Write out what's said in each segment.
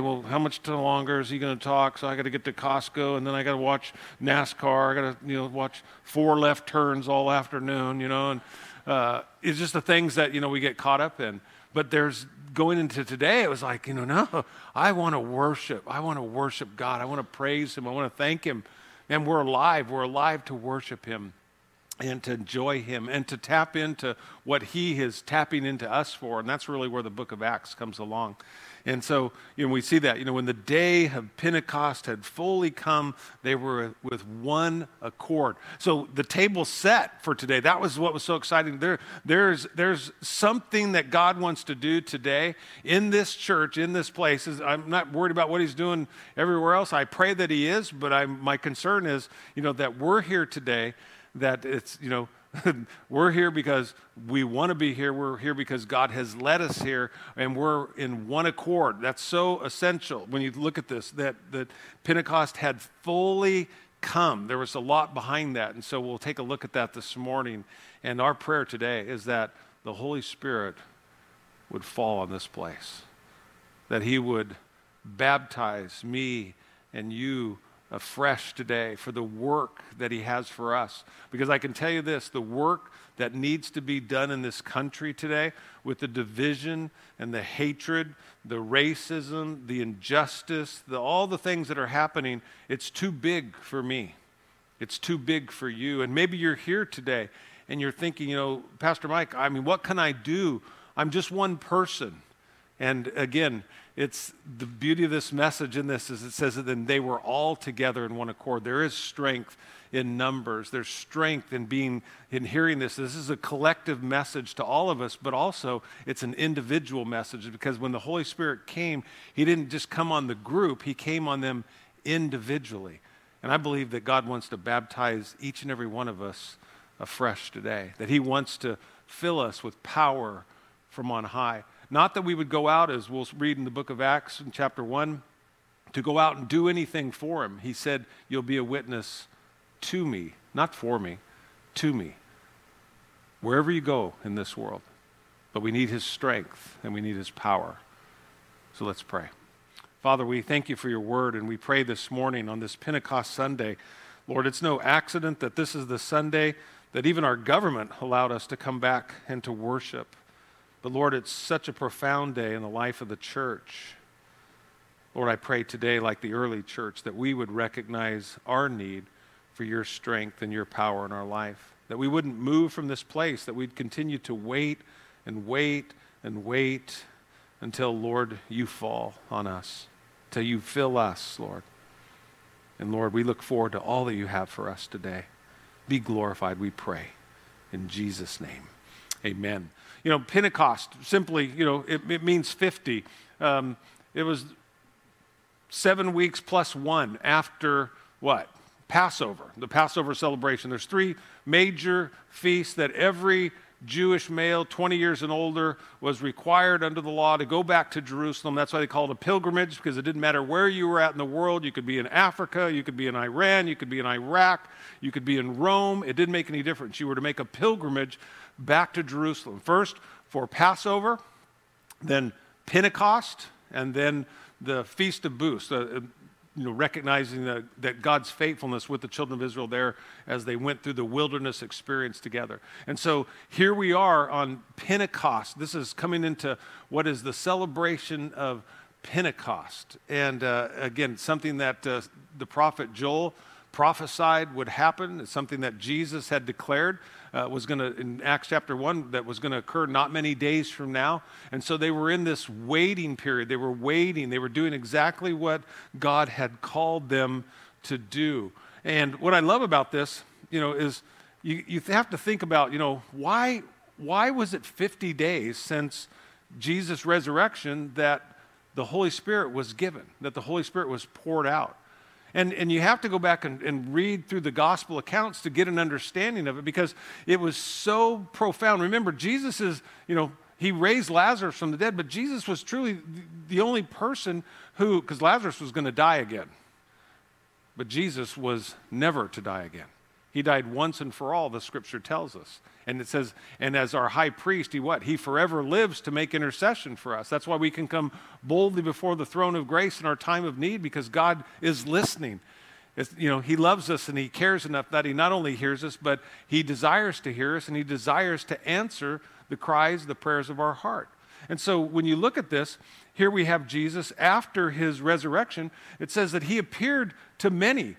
well, how much longer is he going to talk? So I got to get to Costco, and then I got to watch NASCAR. I got to, you know, watch four left turns all afternoon, you know, and uh, it's just the things that you know we get caught up in. But there's going into today, it was like, you know, no, I want to worship. I want to worship God. I want to praise Him. I want to thank Him. And we're alive. We're alive to worship Him and to enjoy Him and to tap into what He is tapping into us for. And that's really where the book of Acts comes along. And so, you know, we see that, you know, when the day of Pentecost had fully come, they were with one accord. So the table set for today. That was what was so exciting. There, there's, there's something that God wants to do today in this church, in this place. I'm not worried about what he's doing everywhere else. I pray that he is, but I'm, my concern is, you know, that we're here today, that it's, you know, we're here because we want to be here. We're here because God has led us here, and we're in one accord. That's so essential when you look at this that, that Pentecost had fully come. There was a lot behind that. And so we'll take a look at that this morning. And our prayer today is that the Holy Spirit would fall on this place, that He would baptize me and you afresh today for the work that He has for us. Because I can tell you this the work that needs to be done in this country today with the division and the hatred, the racism, the injustice, the, all the things that are happening, it's too big for me. It's too big for you. And maybe you're here today and you're thinking, you know, Pastor Mike, I mean, what can I do? I'm just one person. And again, it's the beauty of this message in this is it says that then they were all together in one accord. There is strength in numbers. There's strength in being in hearing this. This is a collective message to all of us, but also it's an individual message because when the Holy Spirit came, he didn't just come on the group, he came on them individually. And I believe that God wants to baptize each and every one of us afresh today, that he wants to fill us with power from on high. Not that we would go out, as we'll read in the book of Acts in chapter 1, to go out and do anything for him. He said, You'll be a witness to me, not for me, to me, wherever you go in this world. But we need his strength and we need his power. So let's pray. Father, we thank you for your word and we pray this morning on this Pentecost Sunday. Lord, it's no accident that this is the Sunday that even our government allowed us to come back and to worship. But Lord, it's such a profound day in the life of the church. Lord, I pray today, like the early church, that we would recognize our need for your strength and your power in our life. That we wouldn't move from this place, that we'd continue to wait and wait and wait until, Lord, you fall on us, till you fill us, Lord. And Lord, we look forward to all that you have for us today. Be glorified, we pray. In Jesus' name, amen. You know, Pentecost, simply, you know, it, it means 50. Um, it was seven weeks plus one after what? Passover, the Passover celebration. There's three major feasts that every Jewish male, 20 years and older, was required under the law to go back to Jerusalem. That's why they called it a pilgrimage, because it didn't matter where you were at in the world. You could be in Africa, you could be in Iran, you could be in Iraq, you could be in Rome. It didn't make any difference. You were to make a pilgrimage back to Jerusalem. First for Passover, then Pentecost, and then the Feast of Booths, uh, you know, recognizing the, that God's faithfulness with the children of Israel there as they went through the wilderness experience together. And so here we are on Pentecost. This is coming into what is the celebration of Pentecost. And uh, again, something that uh, the prophet Joel prophesied would happen. It's something that Jesus had declared uh, was going to, in Acts chapter 1, that was going to occur not many days from now. And so they were in this waiting period. They were waiting. They were doing exactly what God had called them to do. And what I love about this, you know, is you, you have to think about, you know, why, why was it 50 days since Jesus' resurrection that the Holy Spirit was given, that the Holy Spirit was poured out? And, and you have to go back and, and read through the gospel accounts to get an understanding of it because it was so profound. Remember, Jesus is, you know, he raised Lazarus from the dead, but Jesus was truly the only person who, because Lazarus was going to die again. But Jesus was never to die again. He died once and for all, the scripture tells us. And it says, and as our high priest, he what? He forever lives to make intercession for us. That's why we can come boldly before the throne of grace in our time of need because God is listening. It's, you know, he loves us and he cares enough that he not only hears us, but he desires to hear us and he desires to answer the cries, the prayers of our heart. And so when you look at this, here we have Jesus after his resurrection. It says that he appeared to many.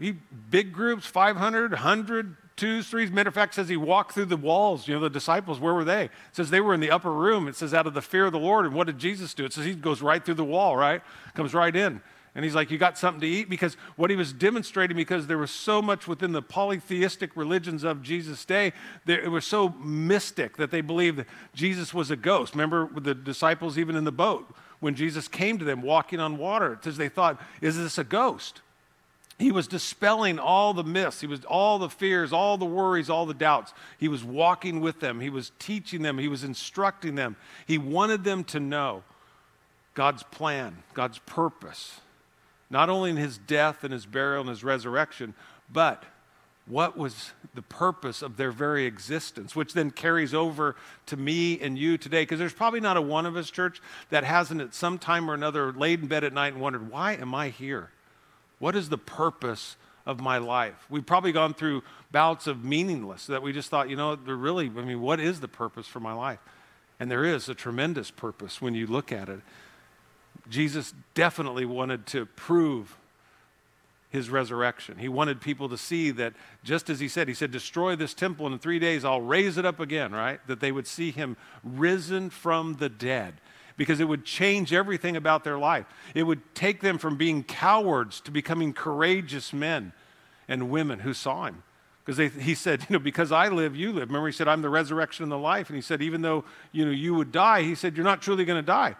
He, big groups, 500, 100, twos, threes. Matter of fact, says he walked through the walls. You know, the disciples, where were they? It says they were in the upper room. It says out of the fear of the Lord. And what did Jesus do? It says he goes right through the wall, right? Comes right in. And he's like, You got something to eat? Because what he was demonstrating, because there was so much within the polytheistic religions of Jesus' day, it was so mystic that they believed that Jesus was a ghost. Remember with the disciples, even in the boat, when Jesus came to them walking on water, it says they thought, Is this a ghost? He was dispelling all the myths, he was all the fears, all the worries, all the doubts. He was walking with them, he was teaching them, he was instructing them. He wanted them to know God's plan, God's purpose not only in his death and his burial and his resurrection, but what was the purpose of their very existence, which then carries over to me and you today. Because there's probably not a one of us, church, that hasn't at some time or another laid in bed at night and wondered, why am I here? What is the purpose of my life? We've probably gone through bouts of meaningless that we just thought, you know, there really, I mean, what is the purpose for my life? And there is a tremendous purpose when you look at it. Jesus definitely wanted to prove his resurrection. He wanted people to see that, just as he said, he said, Destroy this temple, and in three days I'll raise it up again, right? That they would see him risen from the dead because it would change everything about their life. It would take them from being cowards to becoming courageous men and women who saw him. Because he said, you know, because I live, you live. Remember, he said, I'm the resurrection and the life. And he said, even though, you know, you would die, he said, you're not truly going to die.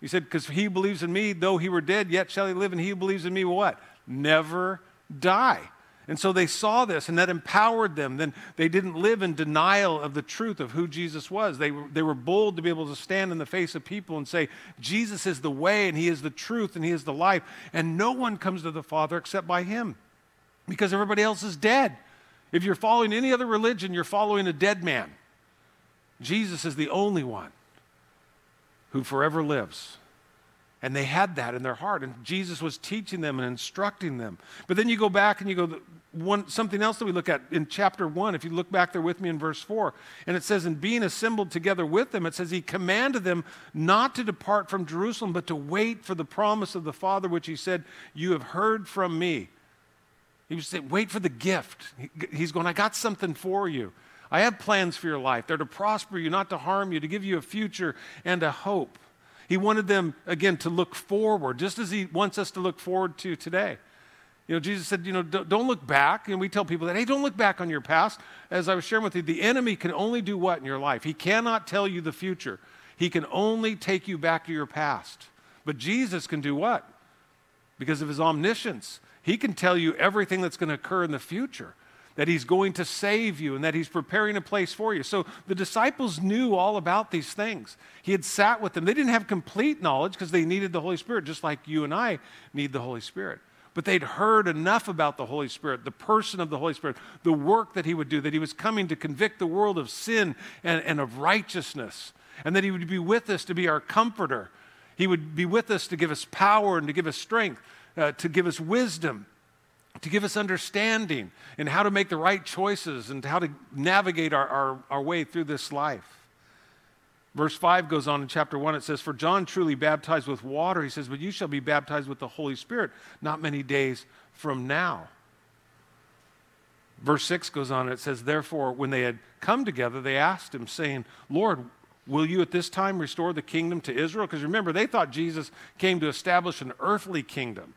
He said, Because he believes in me, though he were dead, yet shall he live, and he believes in me will what? Never die. And so they saw this, and that empowered them. Then they didn't live in denial of the truth of who Jesus was. They were, they were bold to be able to stand in the face of people and say, Jesus is the way, and He is the truth, and He is the life. And no one comes to the Father except by Him because everybody else is dead. If you're following any other religion, you're following a dead man. Jesus is the only one who forever lives. And they had that in their heart. And Jesus was teaching them and instructing them. But then you go back and you go, one, something else that we look at in chapter 1, if you look back there with me in verse 4, and it says, In being assembled together with them, it says, He commanded them not to depart from Jerusalem, but to wait for the promise of the Father, which He said, You have heard from me. He was saying, Wait for the gift. He's going, I got something for you. I have plans for your life. They're to prosper you, not to harm you, to give you a future and a hope. He wanted them, again, to look forward, just as He wants us to look forward to today. You know, Jesus said, you know, don't look back. And we tell people that, hey, don't look back on your past. As I was sharing with you, the enemy can only do what in your life? He cannot tell you the future, he can only take you back to your past. But Jesus can do what? Because of his omniscience, he can tell you everything that's going to occur in the future that he's going to save you and that he's preparing a place for you. So the disciples knew all about these things. He had sat with them. They didn't have complete knowledge because they needed the Holy Spirit, just like you and I need the Holy Spirit. But they'd heard enough about the Holy Spirit, the person of the Holy Spirit, the work that he would do, that he was coming to convict the world of sin and, and of righteousness, and that he would be with us to be our comforter. He would be with us to give us power and to give us strength, uh, to give us wisdom to give us understanding and how to make the right choices and how to navigate our, our, our way through this life. Verse 5 goes on in chapter 1. It says, For John truly baptized with water. He says, But you shall be baptized with the Holy Spirit not many days from now. Verse 6 goes on it says, Therefore, when they had come together, they asked him, saying, Lord, will you at this time restore the kingdom to Israel? Because remember, they thought Jesus came to establish an earthly kingdom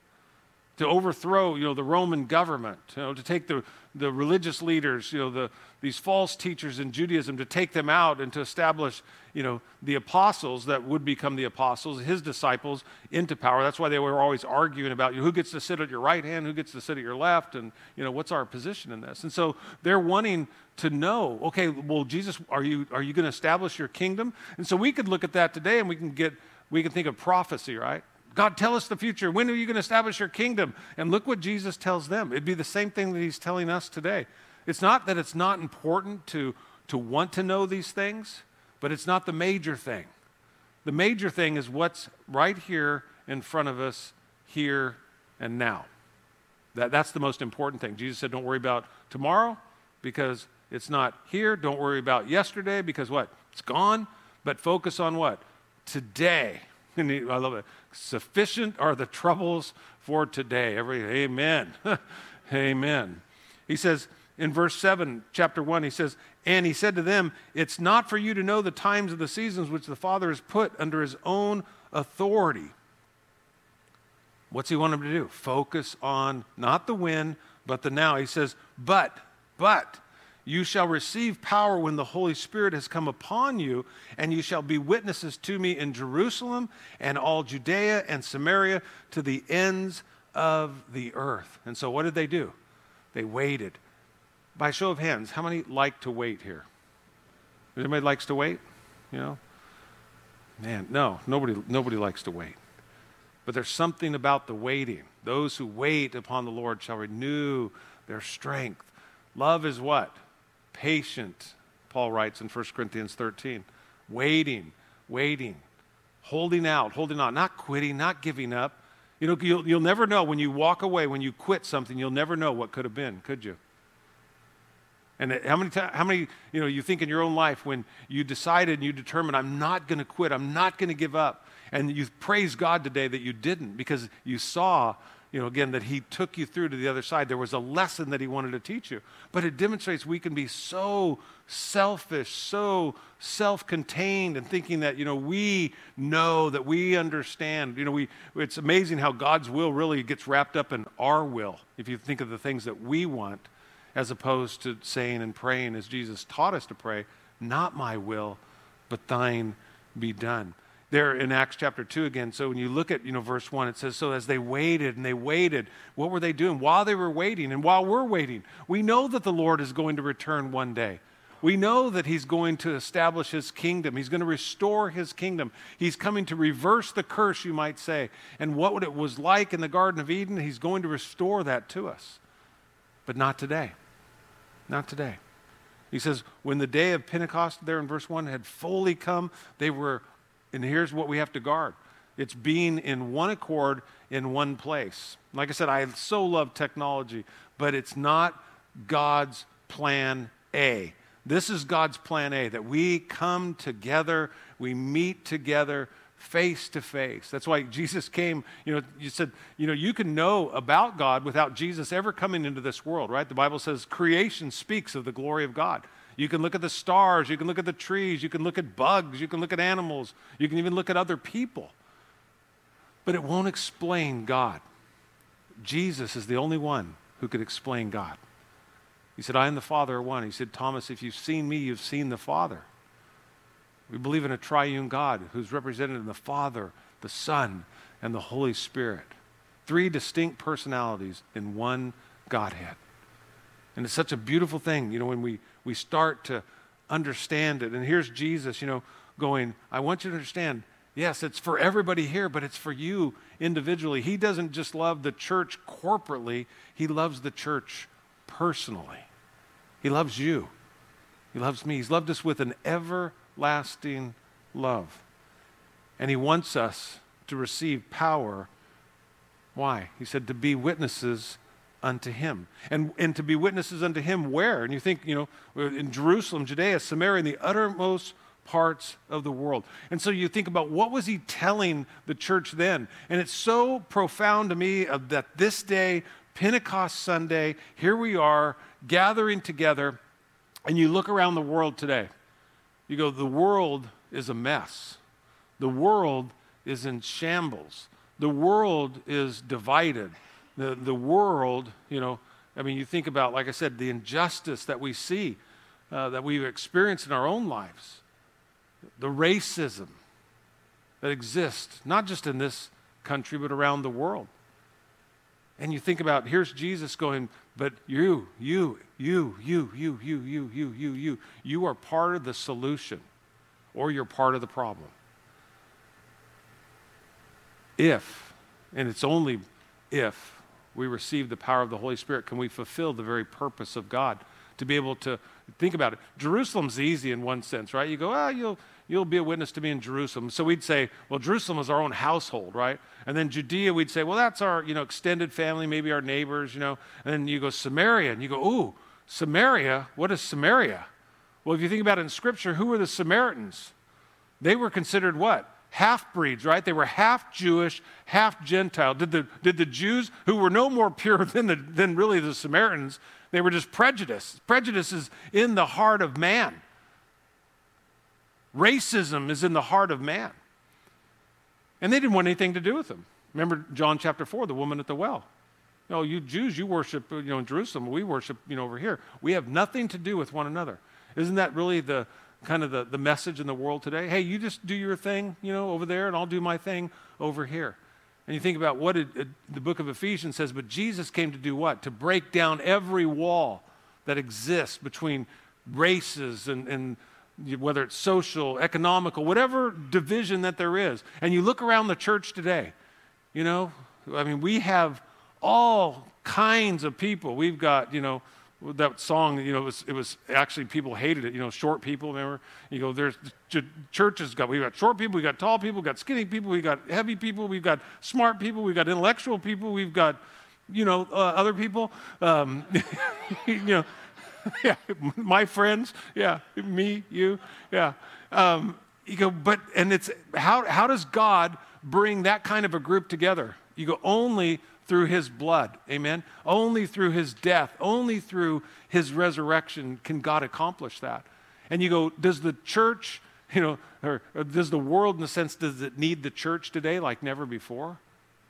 to overthrow, you know, the Roman government, you know, to take the, the religious leaders, you know, the, these false teachers in Judaism, to take them out and to establish, you know, the apostles that would become the apostles, his disciples, into power. That's why they were always arguing about you know, who gets to sit at your right hand, who gets to sit at your left, and, you know, what's our position in this? And so they're wanting to know, okay, well, Jesus, are you, are you going to establish your kingdom? And so we could look at that today and we can get, we can think of prophecy, right? God, tell us the future. When are you going to establish your kingdom? And look what Jesus tells them. It'd be the same thing that he's telling us today. It's not that it's not important to, to want to know these things, but it's not the major thing. The major thing is what's right here in front of us, here and now. That, that's the most important thing. Jesus said, Don't worry about tomorrow because it's not here. Don't worry about yesterday because what? It's gone. But focus on what? Today. I love it. Sufficient are the troubles for today. Every amen. amen. He says in verse 7, chapter 1, he says, And he said to them, It's not for you to know the times of the seasons which the Father has put under his own authority. What's he want them to do? Focus on not the when, but the now. He says, But, but, you shall receive power when the Holy Spirit has come upon you, and you shall be witnesses to me in Jerusalem and all Judea and Samaria to the ends of the earth. And so, what did they do? They waited. By show of hands, how many like to wait here? Anybody likes to wait? You know? Man, no, nobody, nobody likes to wait. But there's something about the waiting. Those who wait upon the Lord shall renew their strength. Love is what? Patient, Paul writes in 1 Corinthians 13. Waiting, waiting, holding out, holding on, not quitting, not giving up. You know, you'll, you'll never know when you walk away, when you quit something, you'll never know what could have been, could you? And how many, how many, you know, you think in your own life when you decided and you determined, I'm not going to quit, I'm not going to give up, and you praise God today that you didn't because you saw, you know, again, that He took you through to the other side. There was a lesson that He wanted to teach you. But it demonstrates we can be so selfish, so self contained, and thinking that, you know, we know, that we understand. You know, we, it's amazing how God's will really gets wrapped up in our will if you think of the things that we want as opposed to saying and praying as Jesus taught us to pray, not my will, but thine be done. There in Acts chapter 2 again, so when you look at, you know, verse 1, it says, So as they waited and they waited, what were they doing? While they were waiting and while we're waiting, we know that the Lord is going to return one day. We know that he's going to establish his kingdom. He's going to restore his kingdom. He's coming to reverse the curse, you might say. And what it was like in the Garden of Eden, he's going to restore that to us. But not today. Not today. He says, when the day of Pentecost, there in verse 1, had fully come, they were, and here's what we have to guard it's being in one accord in one place. Like I said, I so love technology, but it's not God's plan A. This is God's plan A that we come together, we meet together face to face. That's why Jesus came, you know, you said, you know, you can know about God without Jesus ever coming into this world, right? The Bible says creation speaks of the glory of God. You can look at the stars, you can look at the trees, you can look at bugs, you can look at animals, you can even look at other people. But it won't explain God. Jesus is the only one who could explain God. He said, I and the Father are one. He said, Thomas, if you've seen me, you've seen the Father. We believe in a triune God who's represented in the Father, the Son, and the Holy Spirit. Three distinct personalities in one Godhead. And it's such a beautiful thing, you know, when we, we start to understand it. And here's Jesus, you know, going, I want you to understand, yes, it's for everybody here, but it's for you individually. He doesn't just love the church corporately, He loves the church personally. He loves you. He loves me. He's loved us with an everlasting love. And he wants us to receive power. Why? He said, to be witnesses unto him. And, and to be witnesses unto him where? And you think, you know, in Jerusalem, Judea, Samaria, in the uttermost parts of the world. And so you think about what was he telling the church then? And it's so profound to me that this day, Pentecost Sunday, here we are gathering together, and you look around the world today. You go, the world is a mess. The world is in shambles. The world is divided. The, the world, you know, I mean, you think about, like I said, the injustice that we see, uh, that we've experienced in our own lives, the racism that exists, not just in this country, but around the world. And you think about here's Jesus going, but you, you, you, you, you, you, you, you, you, you, you are part of the solution or you're part of the problem. If And it's only if we receive the power of the Holy Spirit can we fulfill the very purpose of God to be able to think about it. Jerusalem's easy in one sense, right? You go, ah, oh, you'll you'll be a witness to me in Jerusalem. So we'd say, well, Jerusalem is our own household, right? And then Judea, we'd say, well, that's our, you know, extended family, maybe our neighbors, you know. And then you go Samaria, and you go, ooh, Samaria, what is Samaria? Well, if you think about it in Scripture, who were the Samaritans? They were considered what? Half breeds, right? They were half Jewish, half Gentile. Did the, did the Jews, who were no more pure than, the, than really the Samaritans, they were just prejudice. Prejudice is in the heart of man. Racism is in the heart of man. And they didn't want anything to do with them. Remember John chapter 4, the woman at the well. You know, you Jews, you worship, you know, in Jerusalem. We worship, you know, over here. We have nothing to do with one another. Isn't that really the kind of the, the message in the world today? Hey, you just do your thing, you know, over there, and I'll do my thing over here. And you think about what it, it, the book of Ephesians says, but Jesus came to do what? To break down every wall that exists between races and, and whether it's social, economical, whatever division that there is. And you look around the church today, you know, I mean, we have all kinds of people. We've got, you know, that song, you know, it was, it was, actually people hated it. You know, short people. Remember, you go there's churches got we got short people, we got tall people, we got skinny people, we got heavy people, we've got smart people, we've got intellectual people, we've got, you know, uh, other people. Um, you know, yeah, my friends, yeah, me, you, yeah. Um, you go, but, and it's, how, how does God bring that kind of a group together? You go, only through his blood, amen? Only through his death, only through his resurrection can God accomplish that. And you go, does the church, you know, or, or does the world, in a sense, does it need the church today like never before?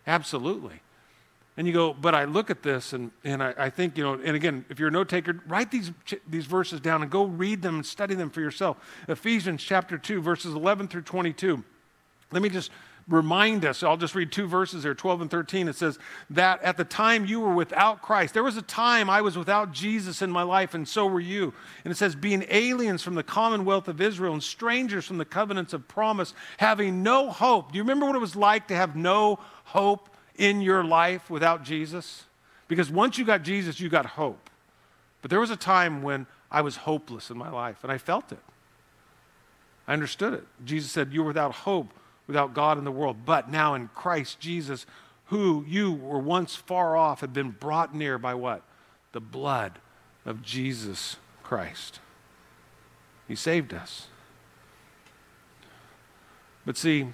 Absolutely. And you go, but I look at this and, and I, I think, you know, and again, if you're a note taker, write these, these verses down and go read them and study them for yourself. Ephesians chapter 2, verses 11 through 22. Let me just remind us, I'll just read two verses there, 12 and 13. It says that at the time you were without Christ, there was a time I was without Jesus in my life, and so were you. And it says, being aliens from the commonwealth of Israel and strangers from the covenants of promise, having no hope. Do you remember what it was like to have no hope? in your life without Jesus? Because once you got Jesus, you got hope. But there was a time when I was hopeless in my life, and I felt it. I understood it. Jesus said, You're without hope, without God in the world. But now in Christ Jesus, who you were once far off, have been brought near by what? The blood of Jesus Christ. He saved us. But see,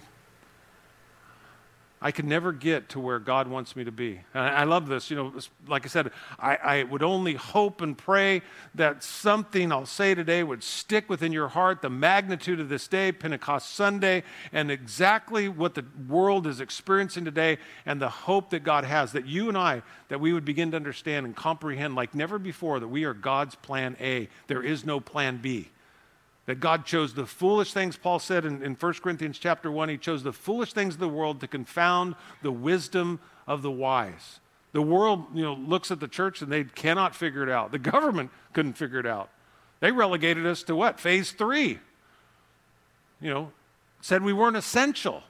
I could never get to where God wants me to be. And I, love this. You know, like I said, I, I, would only hope and pray that something I'll say today would stick within your heart the magnitude of this day, Pentecost Sunday, and exactly what the world is experiencing today, and the hope that God has. That you and I, that we would begin to understand and comprehend like never before that we are God's plan A. There is no plan B that God chose the foolish things, Paul said in, in 1 Corinthians chapter 1, he chose the foolish things of the world to confound the wisdom of the wise. The world, you know, looks at the church and they cannot figure it out. The government couldn't figure it out. They relegated us to what? Phase three. You know, said we weren't essential.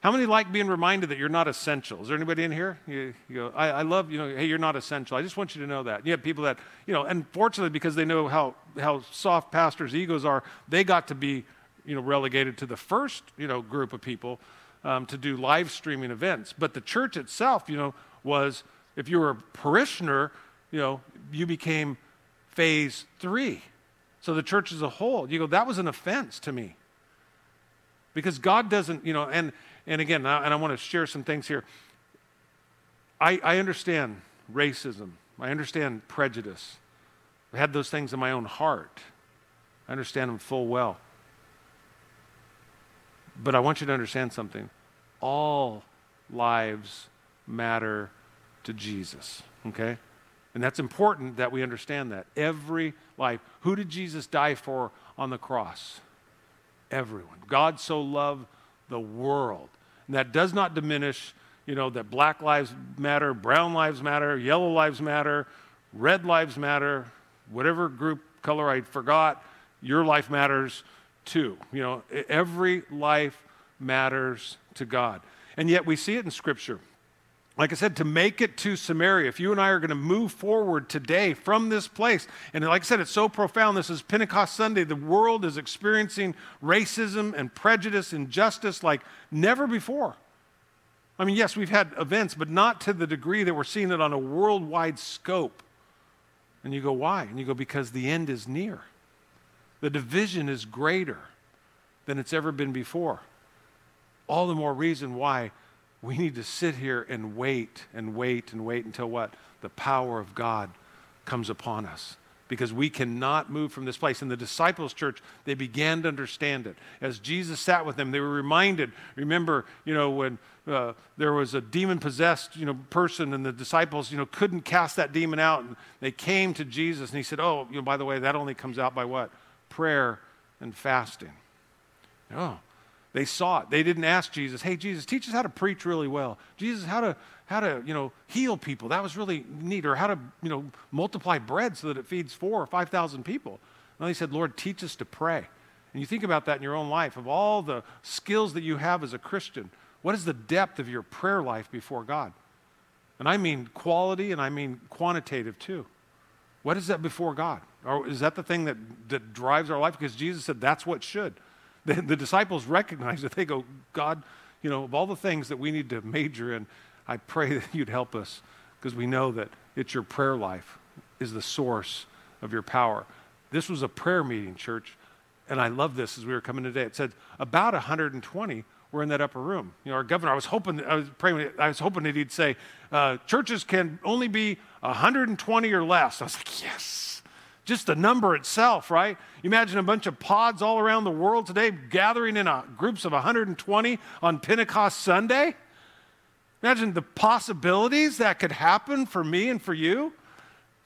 How many like being reminded that you're not essential? Is there anybody in here? You, you go, I, I, love, you know, hey, you're not essential. I just want you to know that. You have people that, you know, and fortunately, because they know how, how soft pastors' egos are, they got to be, you know, relegated to the first, you know, group of people um, to do live streaming events. But the church itself, you know, was, if you were a parishioner, you know, you became phase three. So the church as a whole, you go, that was an offense to me. Because God doesn't, you know, and, and again, and I want to share some things here. I, I understand racism, I understand prejudice. I had those things in my own heart. I understand them full well. But I want you to understand something. All lives matter to Jesus, okay? And that's important that we understand that. Every life. Who did Jesus die for on the cross? Everyone. God so loved the world and that does not diminish, you know, that black lives matter, brown lives matter, yellow lives matter, red lives matter, whatever group color I forgot, your life matters too. You know, every life matters to God. And yet we see it in Scripture. Like I said, to make it to Samaria, if you and I are going to move forward today from this place, and like I said, it's so profound. This is Pentecost Sunday. The world is experiencing racism and prejudice, and injustice like never before. I mean, yes, we've had events, but not to the degree that we're seeing it on a worldwide scope. And you go, why? And you go, because the end is near. The division is greater than it's ever been before. All the more reason why we need to sit here and wait and wait and wait until what? The power of God comes upon us. Because we cannot move from this place. In the disciples' church, they began to understand it. As Jesus sat with them, they were reminded. Remember, you know, when uh, there was a demon possessed, you know, person, and the disciples, you know, couldn't cast that demon out, and they came to Jesus, and he said, "Oh, you know, by the way, that only comes out by what? Prayer and fasting." Oh, they saw it. They didn't ask Jesus, hey, Jesus, teach us how to preach really well. Jesus, how to, how to, you know, heal people. That was really neat. Or how to, you know, multiply bread so that it feeds four or 5,000 people. No, he said, Lord, teach us to pray. And you think about that in your own life. Of all the skills that you have as a Christian, what is the depth of your prayer life before God? And I mean quality and I mean quantitative too. What is that before God? Or is that the thing that, that drives our life? Because Jesus said that's what should the, the disciples recognize it. They go, God, you know, of all the things that we need to major in, I pray that you'd help us because we know that it's your prayer life is the source of your power. This was a prayer meeting, church, and I love this as we were coming today. It said about 120 were in that upper room. You know, our governor, I was hoping, I was praying, I was hoping that he'd say, uh, churches can only be 120 or less. I was like, yes just the number itself, right? You imagine a bunch of pods all around the world today gathering in a, groups of 120 on Pentecost Sunday. Imagine the possibilities that could happen for me and for you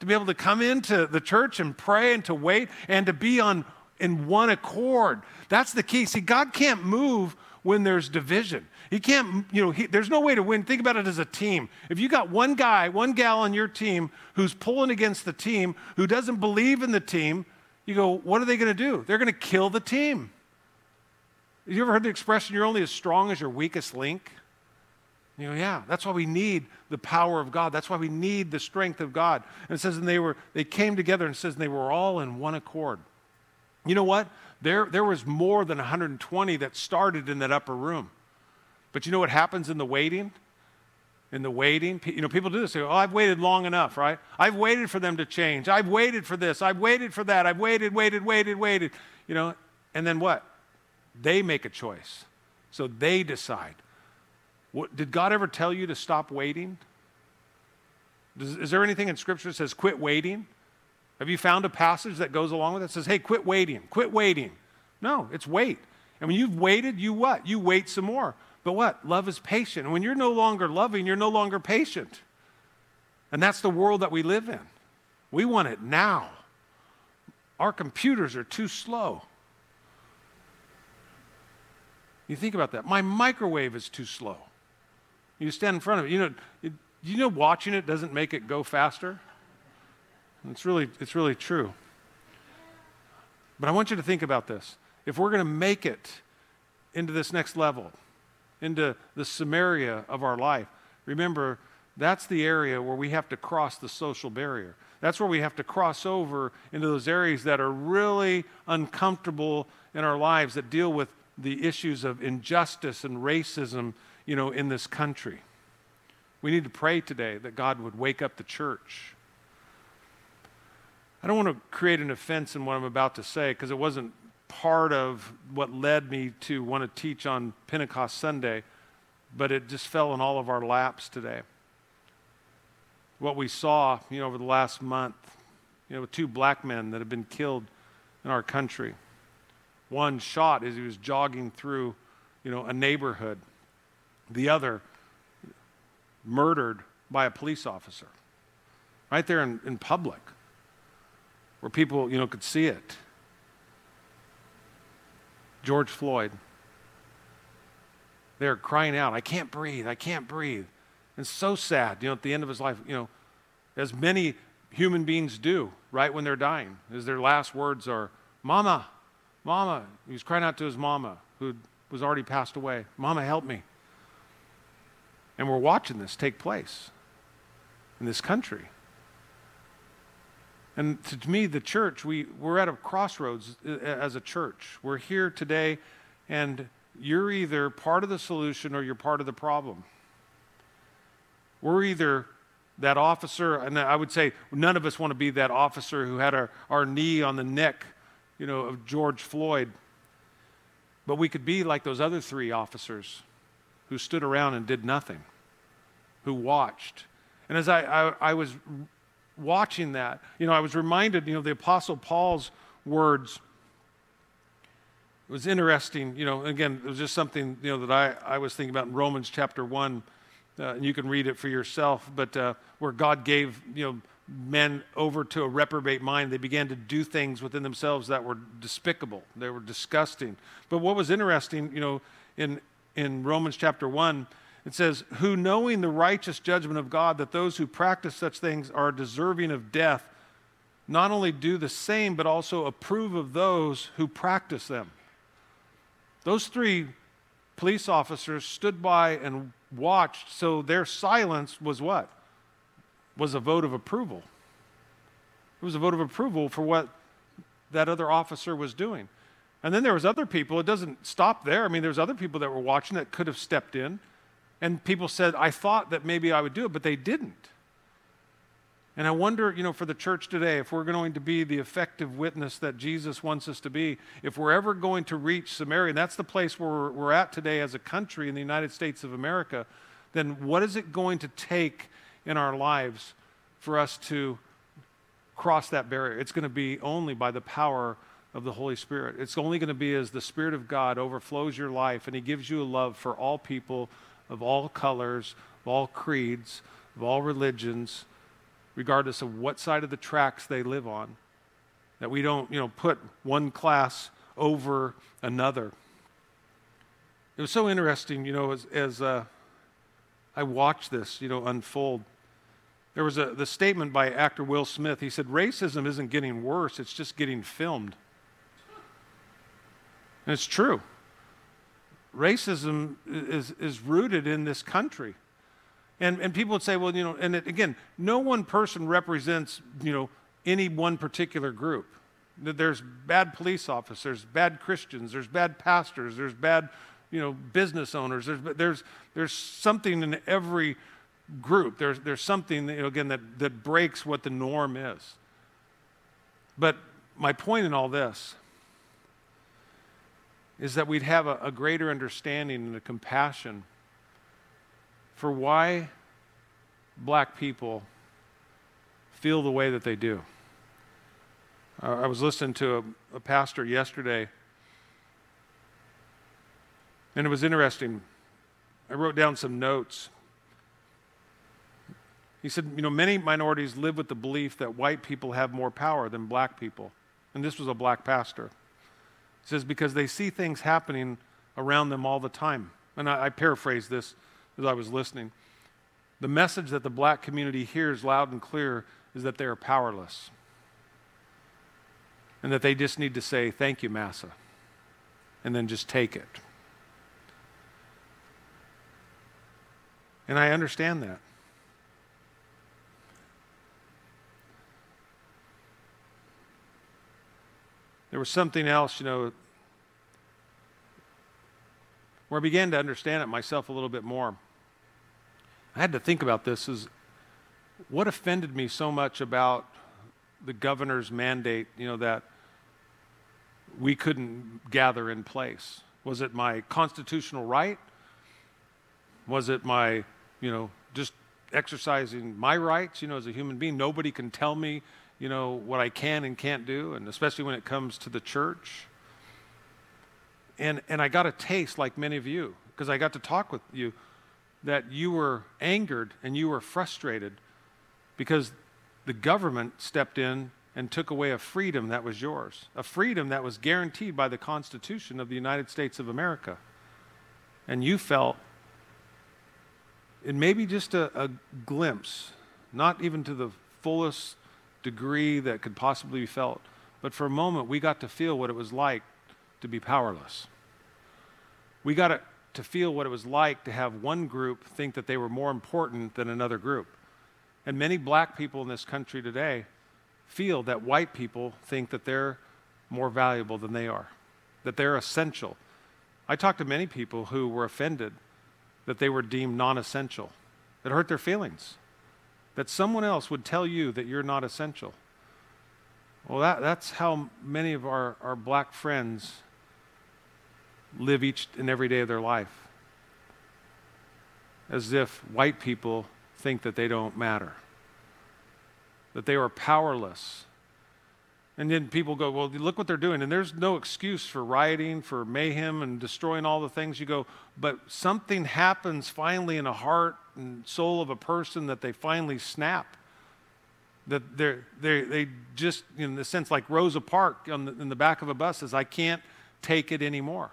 to be able to come into the church and pray and to wait and to be on in one accord. That's the key. See, God can't move when there's division. You can't, you know, he, there's no way to win. Think about it as a team. If you got one guy, one gal on your team who's pulling against the team, who doesn't believe in the team, you go, what are they going to do? They're going to kill the team. You ever heard the expression, you're only as strong as your weakest link? You know, yeah, that's why we need the power of God. That's why we need the strength of God. And it says, and they were, they came together and says, and they were all in one accord. You know what? There, there was more than 120 that started in that upper room. But you know what happens in the waiting? In the waiting, you know, people do this. They go, oh, I've waited long enough, right? I've waited for them to change. I've waited for this. I've waited for that. I've waited, waited, waited, waited. You know, and then what? They make a choice. So they decide. What, did God ever tell you to stop waiting? Does, is there anything in Scripture that says quit waiting? Have you found a passage that goes along with it says, hey, quit waiting, quit waiting? No, it's wait. And when you've waited, you what? You wait some more. But what? Love is patient. And when you're no longer loving, you're no longer patient. And that's the world that we live in. We want it now. Our computers are too slow. You think about that. My microwave is too slow. You stand in front of it. You know, it, you know watching it doesn't make it go faster? It's really, it's really true. But I want you to think about this. If we're going to make it into this next level, into the Samaria of our life. Remember, that's the area where we have to cross the social barrier. That's where we have to cross over into those areas that are really uncomfortable in our lives that deal with the issues of injustice and racism, you know, in this country. We need to pray today that God would wake up the church. I don't want to create an offense in what I'm about to say because it wasn't part of what led me to want to teach on Pentecost Sunday, but it just fell in all of our laps today. What we saw, you know, over the last month, you know, with two black men that have been killed in our country. One shot as he was jogging through, you know, a neighborhood. The other murdered by a police officer. Right there in, in public, where people, you know, could see it. George Floyd. They're crying out, I can't breathe, I can't breathe. And so sad, you know, at the end of his life, you know, as many human beings do right when they're dying, as their last words are, Mama, Mama. He was crying out to his mama, who was already passed away, Mama, help me. And we're watching this take place in this country. And to me, the church, we, we're at a crossroads uh, as a church. We're here today, and you're either part of the solution or you're part of the problem. We're either that officer, and I would say none of us want to be that officer who had our, our knee on the neck, you know, of George Floyd. But we could be like those other three officers who stood around and did nothing, who watched. And as I, I, I was watching that, you know, I was reminded, you know, the Apostle Paul's words. It was interesting, you know, again, it was just something, you know, that I, I was thinking about in Romans chapter 1, uh, and you can read it for yourself, but uh, where God gave, you know, men over to a reprobate mind. They began to do things within themselves that were despicable. They were disgusting. But what was interesting, you know, in, in Romans chapter 1, it says, Who knowing the righteous judgment of God, that those who practice such things are deserving of death, not only do the same, but also approve of those who practice them. Those three police officers stood by and watched, so their silence was what? Was a vote of approval. It was a vote of approval for what that other officer was doing. And then there was other people, it doesn't stop there. I mean, there's other people that were watching that could have stepped in. And people said, I thought that maybe I would do it, but they didn't. And I wonder, you know, for the church today, if we're going to be the effective witness that Jesus wants us to be, if we're ever going to reach Samaria, and that's the place where we're, at today as a country in the United States of America, then what is it going to take in our lives for us to cross that barrier? It's going to be only by the power of the Holy Spirit. It's only going to be as the Spirit of God overflows your life and He gives you a love for all people of all colors, of all creeds, of all religions, regardless of what side of the tracks they live on. That we don't, you know, put one class over another. It was so interesting, you know, as, as uh, I watched this, you know, unfold. There was a the statement by actor Will Smith. He said, "Racism isn't getting worse; it's just getting filmed." And it's true racism is, is rooted in this country. And, and people would say, well, you know, and it, again, no one person represents, you know, any one particular group. There's bad police officers, bad Christians, there's bad pastors, there's bad, you know, business owners. There's, there's, there's something in every group. There's, there's something, you know, again, that, that breaks what the norm is. But my point in all this is that we'd have a, a greater understanding and a compassion for why black people feel the way that they do. I was listening to a, a pastor yesterday, and it was interesting. I wrote down some notes. He said, You know, many minorities live with the belief that white people have more power than black people. And this was a black pastor. He says, because they see things happening around them all the time. And I, I paraphrase this as I was listening. The message that the black community hears loud and clear is that they are powerless. And that they just need to say, Thank you, Massa. And then just take it. And I understand that. There was something else, you know, where I began to understand it myself a little bit more. I had to think about this is what offended me so much about the governor's mandate, you know, that we couldn't gather in place? Was it my constitutional right? Was it my, you know, just exercising my rights, you know, as a human being? Nobody can tell me you know, what I can and can't do, and especially when it comes to the church. And, and I got a taste, like many of you, because I got to talk with you, that you were angered and you were frustrated because the government stepped in and took away a freedom that was yours, a freedom that was guaranteed by the Constitution of the United States of America. And you felt, it may be just a, a glimpse, not even to the fullest degree that could possibly be felt. But for a moment, we got to feel what it was like to be powerless. We got to feel what it was like to have one group think that they were more important than another group. And many black people in this country today feel that white people think that they're more valuable than they are, that they're essential. I talked to many people who were offended that they were deemed non essential. It hurt their feelings that someone else would tell you that you're not essential. Well, that, that's how many of our, our black friends live each and every day of their life. As if white people think that they don't matter, that they are powerless. And then people go, well, look what they're doing. And there's no excuse for rioting, for mayhem, and destroying all the things. You go, but something happens finally in the heart and soul of a person that they finally snap. That they're, they they just, in the sense, like Rosa Parks the, in the back of a bus says, I can't take it anymore.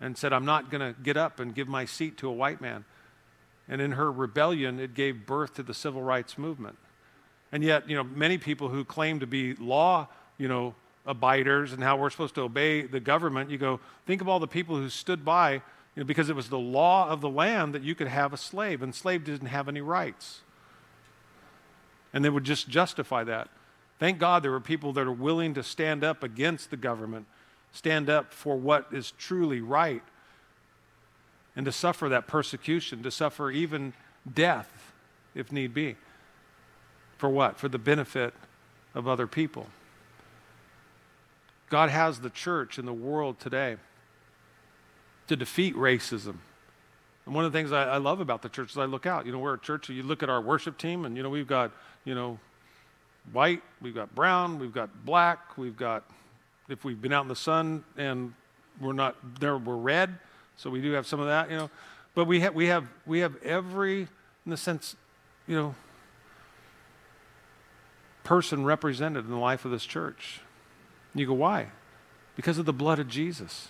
And said, I'm not going to get up and give my seat to a white man. And in her rebellion, it gave birth to the civil rights movement. And yet, you know, many people who claim to be law, you know, abiders and how we're supposed to obey the government, you go, think of all the people who stood by, you know, because it was the law of the land that you could have a slave, and slave didn't have any rights. And they would just justify that. Thank God there were people that are willing to stand up against the government, stand up for what is truly right, and to suffer that persecution, to suffer even death if need be. For what? For the benefit of other people. God has the church in the world today to defeat racism. And one of the things I, I, love about the church is I look out. You know, we're a church, you look at our worship team, and, you know, we've got, you know, white, we've got brown, we've got black, we've got, if we've been out in the sun and we're not there, we're red. So we do have some of that, you know. But we have, we have, we have every, in the sense, you know, person represented in the life of this church. You go, why? Because of the blood of Jesus.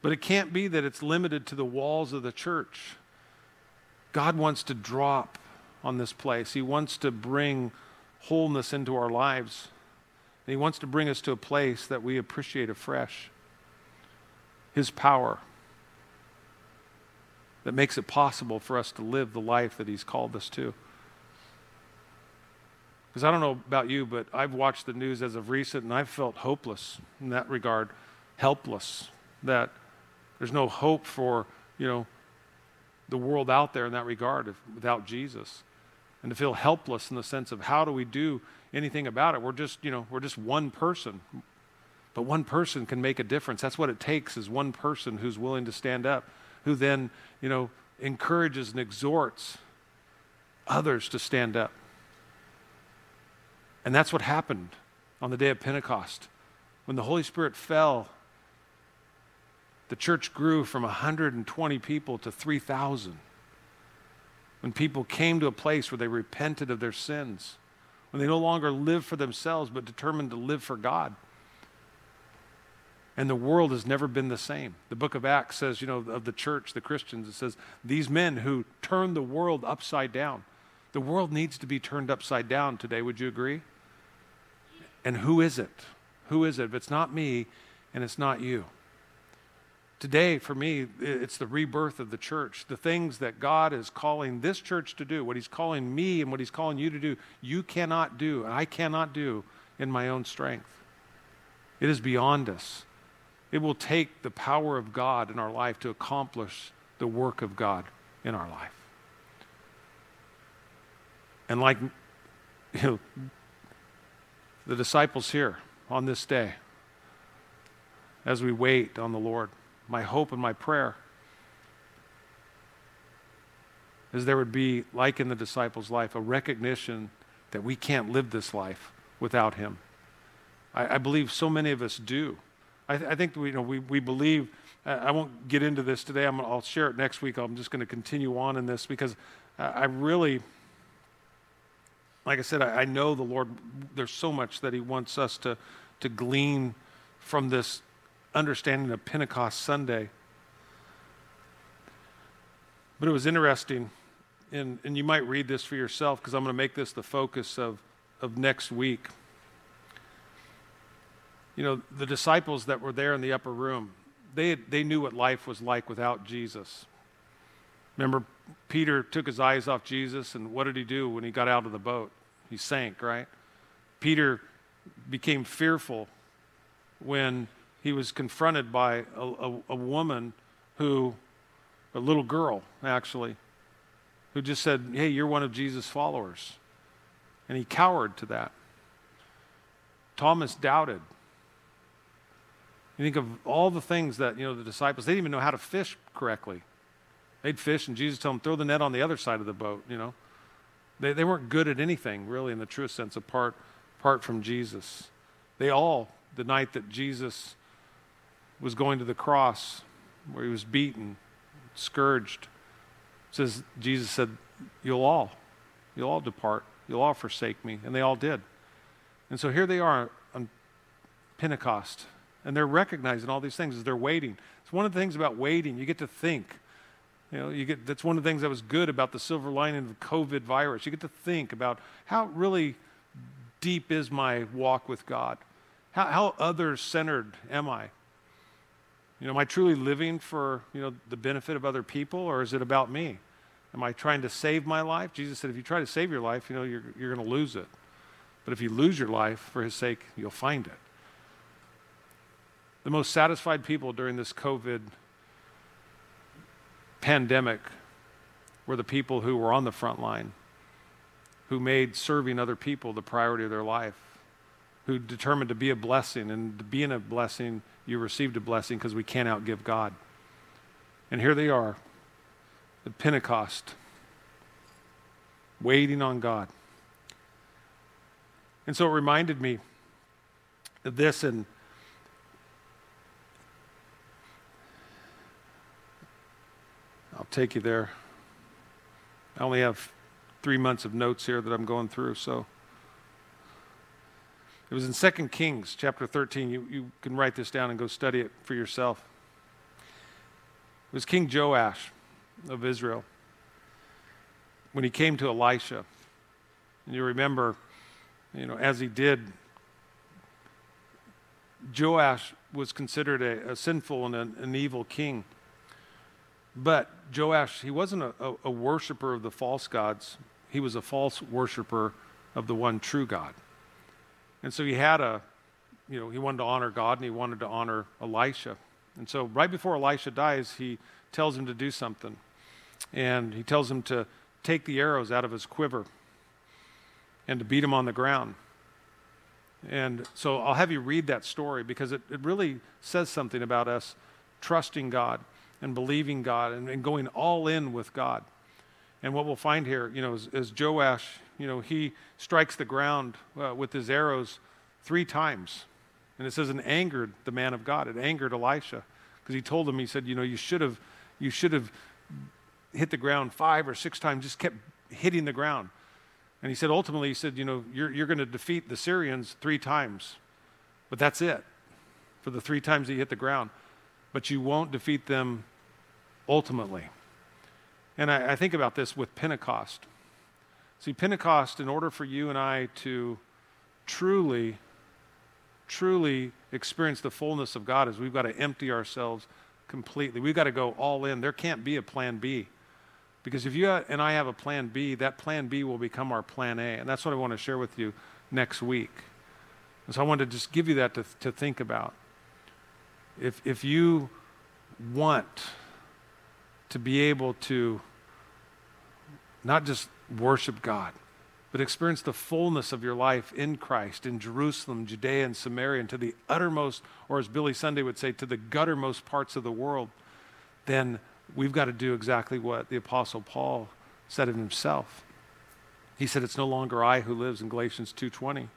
But it can't be that it's limited to the walls of the church. God wants to drop on this place. He wants to bring wholeness into our lives. And he wants to bring us to a place that we appreciate afresh. His power that makes it possible for us to live the life that He's called us to. Because I don't know about you, but I've watched the news as of recent and I've felt hopeless in that regard, helpless, that there's no hope for, you know, the world out there in that regard if, without Jesus. And to feel helpless in the sense of how do we do anything about it? We're just, you know, we're just one person. But one person can make a difference. That's what it takes is one person who's willing to stand up, who then, you know, encourages and exhorts others to stand up. And that's what happened on the day of Pentecost. When the Holy Spirit fell, the church grew from 120 people to 3,000. When people came to a place where they repented of their sins, when they no longer lived for themselves but determined to live for God. And the world has never been the same. The book of Acts says, you know, of the church, the Christians, it says, these men who turned the world upside down. The world needs to be turned upside down today. Would you agree? And who is it? Who is it? If it's not me and it's not you. Today, for me, it's the rebirth of the church. The things that God is calling this church to do, what He's calling me and what He's calling you to do, you cannot do, and I cannot do in my own strength. It is beyond us. It will take the power of God in our life to accomplish the work of God in our life. And like you know, the disciples here on this day as we wait on the Lord. My hope and my prayer is there would be, like in the disciples' life, a recognition that we can't live this life without Him. I, I believe so many of us do. I, th- I think we, you know, we, we believe, I won't get into this today, i will share it next week. I'm just going to continue on in this because I really like I said, I, I know the Lord, there's so much that He wants us to, to glean from this understanding of Pentecost Sunday. But it was interesting, and, and you might read this for yourself because I'm going to make this the focus of, of next week. You know, the disciples that were there in the upper room, they, they knew what life was like without Jesus. Remember, Peter took his eyes off Jesus, and what did he do when he got out of the boat? He sank, right? Peter became fearful when he was confronted by a, a, a woman who, a little girl actually, who just said, Hey, you're one of Jesus' followers. And he cowered to that. Thomas doubted. You think of all the things that, you know, the disciples, they didn't even know how to fish correctly. They'd fish, and Jesus told them, throw the net on the other side of the boat, you know. They, they weren't good at anything, really, in the truest sense, apart, apart from Jesus. They all, the night that Jesus was going to the cross, where he was beaten, scourged, says Jesus said, You'll all, you'll all depart, you'll all forsake me. And they all did. And so here they are on Pentecost, and they're recognizing all these things as they're waiting. It's one of the things about waiting, you get to think. You know, you get, that's one of the things that was good about the silver lining of the COVID virus. You get to think about how really deep is my walk with God? How, how others centered am I? You know, am I truly living for, you know, the benefit of other people or is it about me? Am I trying to save my life? Jesus said, if you try to save your life, you know, you're, you're going to lose it. But if you lose your life for his sake, you'll find it. The most satisfied people during this COVID pandemic were the people who were on the front line, who made serving other people the priority of their life, who determined to be a blessing. And to be in a blessing, you received a blessing because we can't outgive God. And here they are at Pentecost, waiting on God. And so it reminded me of this and I'll take you there. I only have three months of notes here that I'm going through, so. It was in 2 Kings chapter 13. You, you can write this down and go study it for yourself. It was King Joash of Israel when he came to Elisha. And you remember, you know, as he did, Joash was considered a, a sinful and an, an evil king. But Joash, he wasn't a, a, a worshiper of the false gods, he was a false worshiper of the one true God. And so he had a, you know, he wanted to honor God and he wanted to honor Elisha. And so right before Elisha dies, he tells him to do something. And he tells him to take the arrows out of his quiver and to beat him on the ground. And so I'll have you read that story because it, it really says something about us trusting God and believing God and, and going all in with God. And what we'll find here, you know, is, is Joash, you know, he strikes the ground uh, with his arrows three times. And it says, and angered the man of God. It angered Elisha because he told him, he said, you know, you should have, you should have hit the ground five or six times, just kept hitting the ground. And he said, ultimately, he said, you know, you're, you're going to defeat the Syrians three times, but that's it for the three times he hit the ground. But you won't defeat them ultimately. And I, I, think about this with Pentecost. See, Pentecost, in order for you and I to truly, truly experience the fullness of God, is we've got to empty ourselves completely. We've got to go all in. There can't be a plan B. Because if you and I have a plan B, that plan B will become our plan A. And that's what I want to share with you next week. And so I wanted to just give you that to, to think about. If, if you want to be able to not just worship God, but experience the fullness of your life in Christ, in Jerusalem, Judea, and Samaria, and to the uttermost, or as Billy Sunday would say, to the guttermost parts of the world, then we've got to do exactly what the Apostle Paul said of himself. He said, It's no longer I who lives in Galatians 2:20.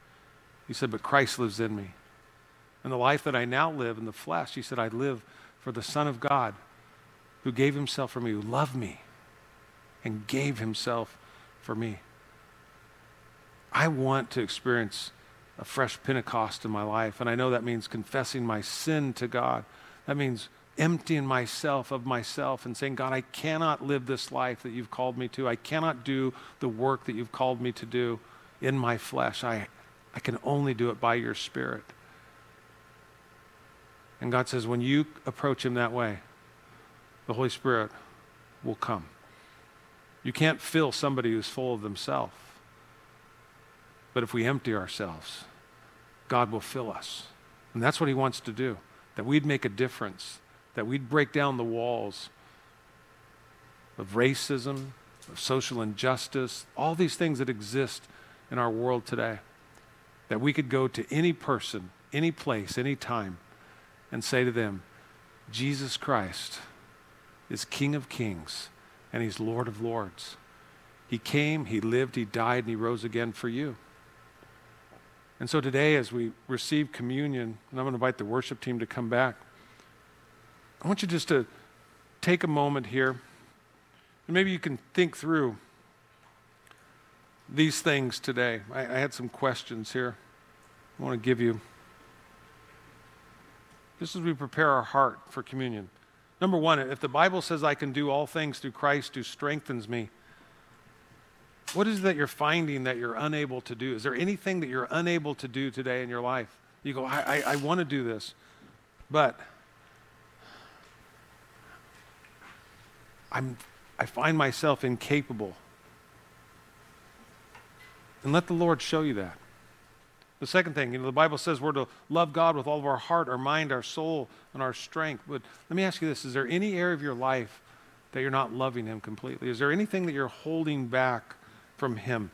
He said, But Christ lives in me. And the life that I now live in the flesh, he said, I live for the Son of God who gave himself for me, who loved me and gave himself for me. I want to experience a fresh Pentecost in my life. And I know that means confessing my sin to God. That means emptying myself of myself and saying, God, I cannot live this life that you've called me to. I cannot do the work that you've called me to do in my flesh. I, I can only do it by your Spirit. And God says, when you approach Him that way, the Holy Spirit will come. You can't fill somebody who's full of themselves. But if we empty ourselves, God will fill us. And that's what He wants to do that we'd make a difference, that we'd break down the walls of racism, of social injustice, all these things that exist in our world today. That we could go to any person, any place, any time, and say to them, Jesus Christ is King of Kings and He's Lord of Lords. He came, He lived, He died, and He rose again for you. And so today, as we receive communion, and I'm going to invite the worship team to come back, I want you just to take a moment here, and maybe you can think through these things today. I, I had some questions here I want to give you. Just as we prepare our heart for communion. Number one, if the Bible says I can do all things through Christ who strengthens me, what is it that you're finding that you're unable to do? Is there anything that you're unable to do today in your life? You go, I, I, I want to do this, but I'm, I find myself incapable. And let the Lord show you that. The second thing, you know, the Bible says we're to love God with all of our heart, our mind, our soul, and our strength. But let me ask you this Is there any area of your life that you're not loving Him completely? Is there anything that you're holding back from Him?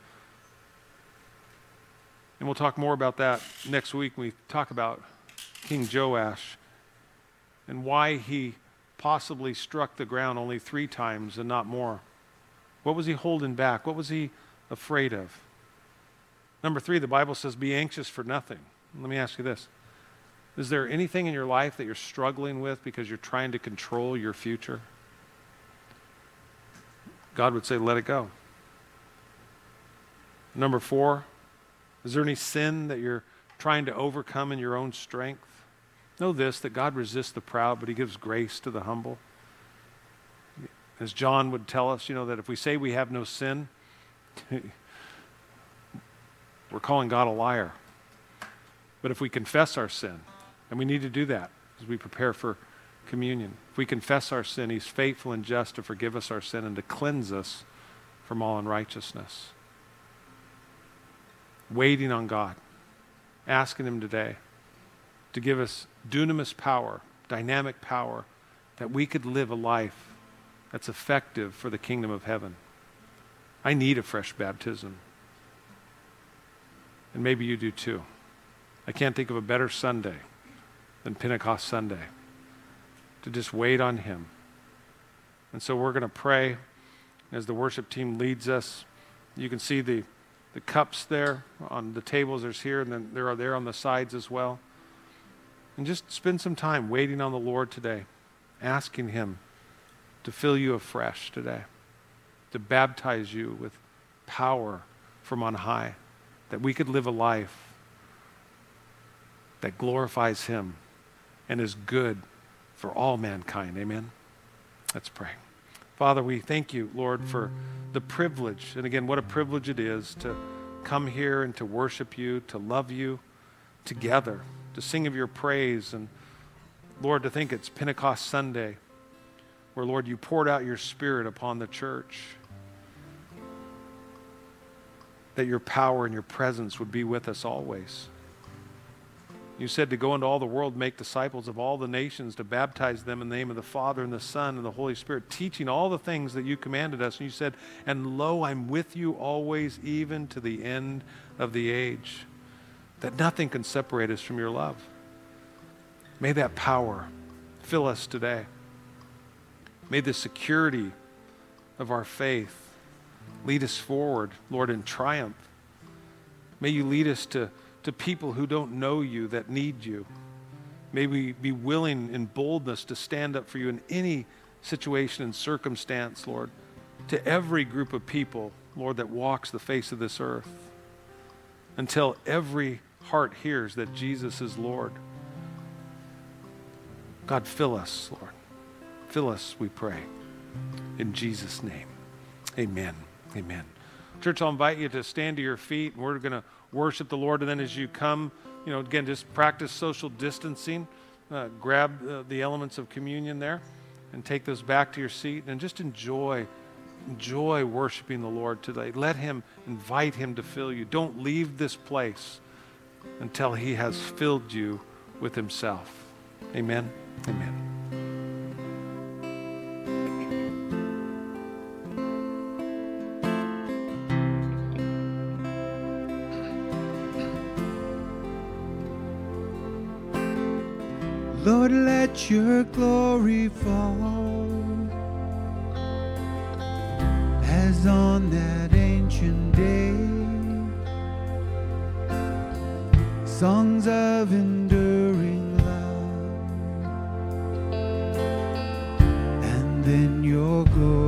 And we'll talk more about that next week when we talk about King Joash and why he possibly struck the ground only three times and not more. What was he holding back? What was he afraid of? Number three, the Bible says, be anxious for nothing. Let me ask you this Is there anything in your life that you're struggling with because you're trying to control your future? God would say, let it go. Number four, is there any sin that you're trying to overcome in your own strength? Know this that God resists the proud, but he gives grace to the humble. As John would tell us, you know, that if we say we have no sin, we're calling God a liar. But if we confess our sin, and we need to do that as we prepare for communion, if we confess our sin, He's faithful and just to forgive us our sin and to cleanse us from all unrighteousness waiting on God, asking Him today to give us dunamis power, dynamic power, that we could live a life that's effective for the kingdom of heaven. I need a fresh baptism. And maybe you do too. I can't think of a better Sunday than Pentecost Sunday to just wait on Him. And so we're going to pray as the worship team leads us. You can see the the cups there on the tables. There's here, and then there are there on the sides as well. And just spend some time waiting on the Lord today, asking Him to fill you afresh today, to baptize you with power from on high, that we could live a life that glorifies Him and is good for all mankind. Amen. Let's pray. Father, we thank you, Lord, for the privilege, and again, what a privilege it is to come here and to worship you, to love you together, to sing of your praise. And Lord, to think it's Pentecost Sunday, where, Lord, you poured out your Spirit upon the church, that your power and your presence would be with us always. You said to go into all the world, make disciples of all the nations, to baptize them in the name of the Father and the Son and the Holy Spirit, teaching all the things that you commanded us. And you said, And lo, I'm with you always, even to the end of the age, that nothing can separate us from your love. May that power fill us today. May the security of our faith lead us forward, Lord, in triumph. May you lead us to to people who don't know you that need you. May we be willing in boldness to stand up for you in any situation and circumstance, Lord, to every group of people, Lord, that walks the face of this earth until every heart hears that Jesus is Lord. God, fill us, Lord. Fill us, we pray. In Jesus' name. Amen. Amen. Church, I'll invite you to stand to your feet. We're going to worship the Lord. And then as you come, you know, again, just practice social distancing. uh, grab uh, the elements of communion there and take those back to your seat and just enjoy enjoy worshiping the Lord today. Let him invite him to fill you. Don't leave this place until he has filled you with himself. Amen. Amen. Let your glory fall as on that ancient day. Songs of enduring love, and then your glory